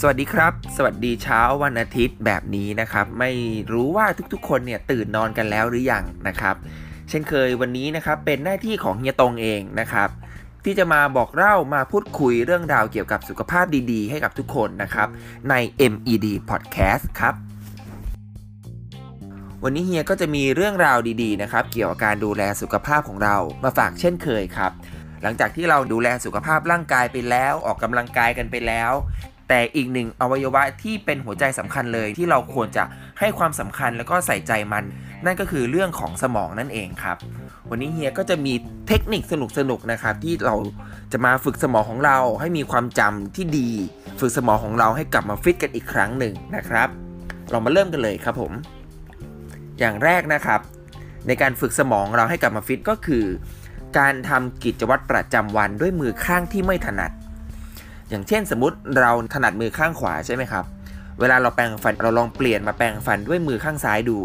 สวัสดีครับ สวัสดีเช้าวันอาทิตย์แบบนี้นะครับ ไม่รู้ว่าทุกๆ คนเนี่ยตื่นนอนกันแล้วหรือยังนะครับ เช่นเคยวันนี้นะครับเป็นหน้าที่ของเฮียตงเองนะครับที่จะมาบอกเล่ามาพูดคุยเรื่องราวเกี่ยวกับสุขภาพดีๆ ให้กับทุกคนนะครับใน MED Podcast ครับ วันนี้เฮียก็จะมีเรื่องราวดีๆนะครับ เกี่ยวกับการดูแลสุขภาพของเรามาฝากเช่นเคยครับ หลังจากที่เราดูแลสุขภาพร่างกายไปแล้วออกกำลังกายกันไปแล้ว แต่อีกหนึ่งอวัยวะที่เป็นหัวใจสำคัญเลยที่เราควรจะให้ความสำคัญแล้วก็ใส่ใจมัน นั่นก็คือเรื่องของสมองนั่นเองครับ วันนี้เฮียก็จะมีเทคนิคสนุกๆนะครับ ที่เราจะมาฝึกสมองของเราให้มีความจำที่ดี ฝึกสมองของเราให้กลับมาฟิตกันอีกครั้งหนึ่งนะครับ เรามาเริ่มกันเลยครับผม อย่างแรกนะครับ ในการฝึกสมองเราให้กลับมาฟิตก็คือ การทำกิจวัตรประจำวันด้วยมือข้างที่ไม่ถนัด อย่างเช่นสมมติเราถนัดมือข้างขวาใช่ไหมครับ เวลาเราแปรงฟันเราลองเปลี่ยนมาแปรงฟันด้วยมือข้างซ้ายดู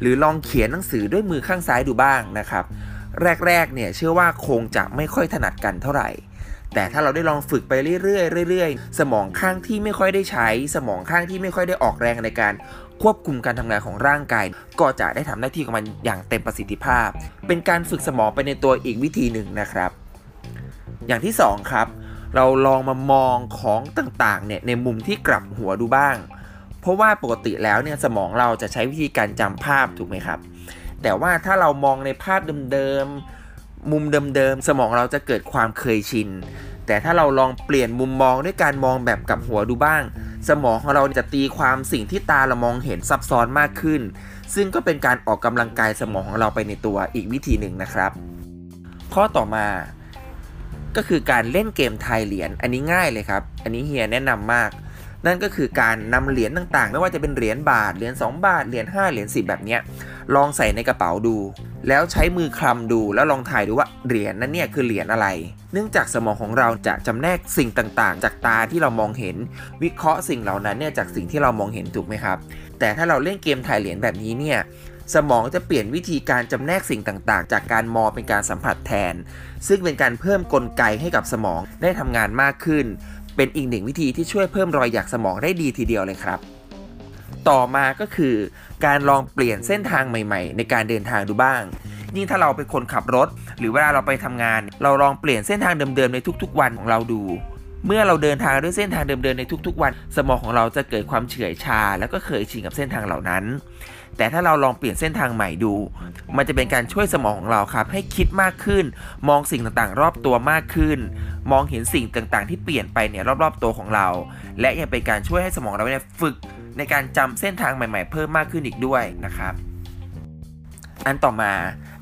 หรือลองเขียนหนังสือด้วยมือข้างซ้ายดูบ้างนะครับ แรกๆเนี่ยเชื่อว่าคงจะไม่ค่อยถนัดกันเท่าไหร่ แต่ถ้าเราได้ลองฝึกไปเรื่อยๆเรื่อยๆ สมองข้างที่ไม่ค่อยได้ใช้ สมองข้างที่ไม่ค่อยได้ออกแรงในการควบคุมการทำงานของร่างกาย ก็จะได้ทำหน้าที่ของมันอย่างเต็มประสิทธิภาพ เป็นการฝึกสมองไปในตัวอีกวิธีหนึ่งนะครับ อย่างที่ 2 ครับ เราลองมามองของต่างๆเนี่ยในมุมที่กลับหัวดูบ้าง เพราะว่าปกติแล้วเนี่ยสมองเราจะใช้วิธีการจำภาพถูกไหมครับ แต่ว่าถ้าเรามองในภาพเดิมๆมุมเดิมๆสมองเราจะเกิดความเคยชิน แต่ถ้าเราลองเปลี่ยนมุมมองด้วยการมองแบบกลับหัวดูบ้าง สมองของเราจะตีความสิ่งที่ตาเรามองเห็นซับซ้อนมากขึ้น ซึ่งก็เป็นการออกกำลังกายสมองของเราไปในตัวอีกวิธีหนึ่งนะครับ ข้อต่อมา ก็คือการเล่นเกมทายเหรียญอันนี้ง่ายเลยครับ อันนี้เฮียแนะนำมาก นั่นก็คือการนำเหรียญต่างๆ ไม่ว่าจะเป็นเหรียญบาทเหรียญ2 บาทเหรียญ5เหรียญ10 แบบเนี้ยลองใส่ในกระเป๋าดู แล้วใช้มือคลำดูแล้วลองถ่ายดูว่าเหรียญนั้นเนี่ยคือเหรียญอะไร เนื่องจากสมองของเราจะจำแนกสิ่งต่างๆ จากตาที่เรามองเห็น วิเคราะห์สิ่งเหล่านั้นเนี่ยจากสิ่งที่เรามองเห็นถูกไหมครับ แต่ถ้าเราเล่นเกมถ่ายเหรียญแบบนี้เนี่ยสมองจะเปลี่ยนวิธีการจำแนกสิ่งต่างๆ จากการมองเป็นการสัมผัสแทน ซึ่งเป็นการเพิ่มกลไกให้กับสมองได้ทำงานมากขึ้น เป็นอีกหนึ่งวิธีที่ช่วยเพิ่มรอยหยักสมองได้ดีทีเดียวเลยครับ ต่อมาก็คือ การลองเปลี่ยนเส้นทางใหม่ ๆ ในการเดินทางดูบ้างยิ่งถ้าเราเป็นคนขับรถ หรือเวลาเราไปทำงาน เราลองเปลี่ยนเส้นทางเดิมๆในทุกๆวันของเราดู เมื่อเราเดินทางด้วยเส้นทางเดิมๆในทุกๆ วัน สมองของเราจะเกิดความเฉื่อยชา แล้วก็เคยชินกับเส้นทางเหล่านั้น แต่ถ้าเราลองเปลี่ยนเส้นทางใหม่ดู มันจะเป็นการช่วยสมองของเราครับ ให้คิดมากขึ้น มองสิ่งต่างๆ รอบตัวมากขึ้น มองเห็นสิ่งต่างๆ ที่เปลี่ยนไปเนี่ยรอบๆ ตัวของเรา และยังเป็นการช่วยให้สมองเราเนี่ยฝึก ในการจำเส้นทางใหม่ ๆ เพิ่มมากขึ้นอีกด้วยนะครับ อันต่อมา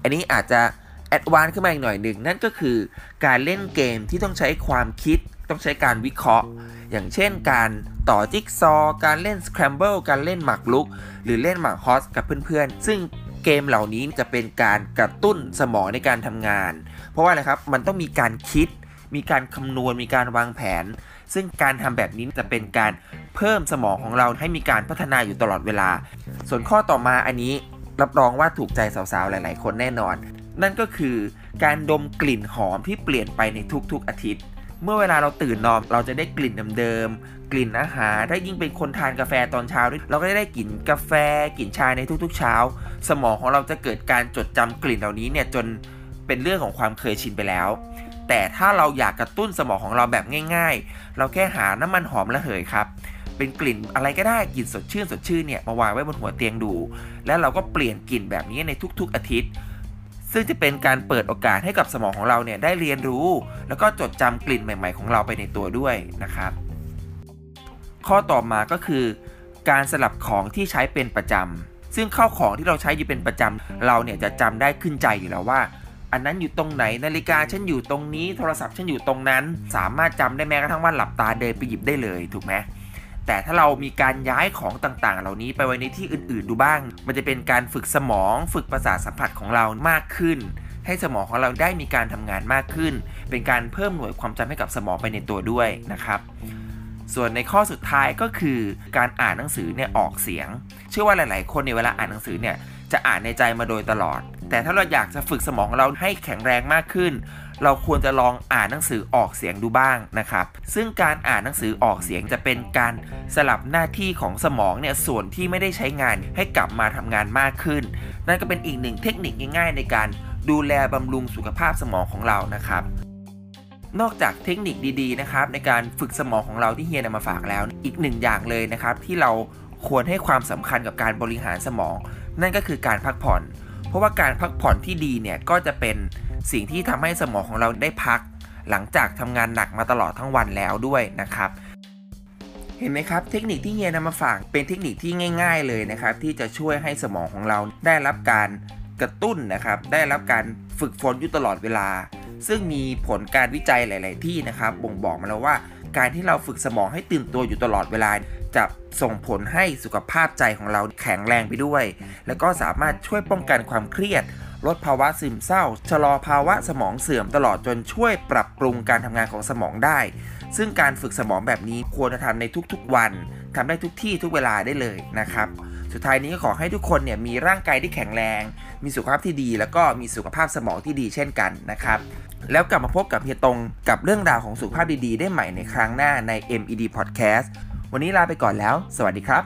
อันนี้อาจจะ advance ขึ้นมาอีกหน่อยหนึ่งนั่นก็คือการเล่นเกมที่ต้องใช้ความคิด ต้องใช้การวิเคราะห์ อย่างเช่นการต่อจิ๊กซอว์ การเล่น Scrabble การเล่นหมากรุก หรือเล่นหมากฮอสกับเพื่อนๆ ซึ่งเกมเหล่านี้จะเป็นการกระตุ้นสมองในการทำงาน เพราะว่าอะไรครับ มันต้องมีการคิด มีการคำนวณ มีการวางแผน ซึ่งการทำแบบนี้จะเป็นการเพิ่มสมองของเราให้มีการพัฒนาอยู่ตลอดเวลา ส่วนข้อต่อมาอันนี้รับรองว่าถูกใจสาวๆ หลาย ๆ คนแน่นอน นั่นก็คือการดมกลิ่นหอมที่เปลี่ยนไปในทุกๆอาทิตย์ เมื่อเวลาเราตื่นนอนเราจะได้กลิ่นเดิมๆกลิ่นอาหารถ้ายิ่งเป็นคนทานกาแฟตอนเช้าเราก็จะได้กลิ่นกาแฟกลิ่นชาในทุกๆเช้า สมองของเราจะเกิดการจดจำกลิ่นเหล่านี้เนี่ยจนเป็นเรื่องของความเคยชินไปแล้ว แต่ถ้าเราอยากกระตุ้นสมองของเราแบบง่าย ๆ เราแค่หาน้ำมันหอมระเหยครับเป็นกลิ่นอะไรก็ได้กลิ่นสดชื่นสดชื่นเนี่ยมาวางไว้บนหัวเตียงดู แล้วเราก็เปลี่ยนกลิ่นแบบนี้ในทุก ๆ อาทิตย์ ซึ่งจะเป็นการเปิดโอกาสให้กับสมองของเราเนี่ยได้เรียนรู้ แล้วก็จดจำกลิ่นใหม่ ๆ ของเราไปในตัวด้วยนะครับ ข้อต่อมาก็คือ การสลับของที่ใช้เป็นประจำซึ่งข้าวของที่เราใช้อยู่เป็นประจำเราเนี่ยจะจำได้ขึ้นใจอยู่แล้วว่า อันนั้นอยู่ตรงไหนนาฬิกาฉันอยู่ตรงนี้โทรศัพท์ฉันอยู่ตรงนั้น สามารถจำได้แม้กระทั่งว่าหลับตาเดินไปหยิบได้เลยถูกไหม แต่ถ้าเรามีการย้ายของต่างๆ เหล่านี้ไปไว้ในที่อื่นๆดูบ้าง มันจะเป็นการฝึกสมอง ฝึกประสาทสัมผัสของเรามากขึ้น ให้สมองของเราได้มีการทำงานมากขึ้น เป็นการเพิ่มหน่วยความจำให้กับสมองไปในตัวด้วยนะครับส่วนในข้อสุดท้ายก็คือการอ่านหนังสือเนี่ยออกเสียง เชื่อว่าหลาย ๆ คนในเวลาอ่านหนังสือเนี่ยจะอ่านในใจมาโดยตลอด แต่ถ้าเราอยากจะฝึกสมองเราให้แข็งแรงมากขึ้น เราควรจะลองอ่านหนังสือออกเสียงดูบ้างนะครับ ซึ่งการอ่านหนังสือออกเสียงจะเป็นการสลับหน้าที่ของสมองเนี่ยส่วนที่ไม่ได้ใช้งานให้กลับมาทำงานมากขึ้น นั่นก็เป็นอีกหนึ่งเทคนิคง่ายๆ ในการดูแลบำรุงสุขภาพสมองของเรานะครับนอกจากเทคนิคดีๆนะครับในการฝึกสมองของเราที่เฮียนำมาฝากแล้ว อีกหนึ่งอย่างเลยนะครับที่เราควรให้ความสำคัญกับการบริหารสมอง นั่นก็คือการพักผ่อน เพราะว่าการพักผ่อนที่ดีเนี่ยก็จะเป็นสิ่งที่ทำให้สมองของเราได้พัก หลังจากทำงานหนักมาตลอดทั้งวันแล้วด้วยนะครับ เห็นไหมครับ เทคนิคที่เฮียนำมาฝากเป็นเทคนิคที่ง่าย ๆ เลยนะครับ ที่จะช่วยให้สมองของเราได้รับการกระตุ้นนะครับ ได้รับการฝึกฝนอยู่ตลอดเวลา ซึ่งมีผลการวิจัยหลาย ๆ ที่นะครับ บ่งบอกมาแล้วว่า การที่เราฝึกสมองให้ตื่นตัวอยู่ตลอดเวลา จะส่งผลให้สุขภาพใจของเราแข็งแรงไปด้วย แล้วก็สามารถช่วยป้องกันความเครียด ลดภาวะซึมเศร้า ชะลอภาวะสมองเสื่อมตลอดจนช่วยปรับปรุงการทำงานของสมองได้ ซึ่งการฝึกสมองแบบนี้ควรจะทำในทุกๆวันทำได้ทุกที่ทุกเวลาได้เลยนะครับ สุดท้ายนี้ก็ขอให้ทุกคนเนี่ยมีร่างกายที่แข็งแรง มีสุขภาพที่ดี แล้วก็มีสุขภาพสมองที่ดีเช่นกันนะครับแล้วกลับมาพบกับเฮียตรงกับเรื่องราวของสุขภาพดีๆ ได้ใหม่ในครั้งหน้าใน MED Podcast วันนี้ลาไปก่อนแล้ว สวัสดีครับ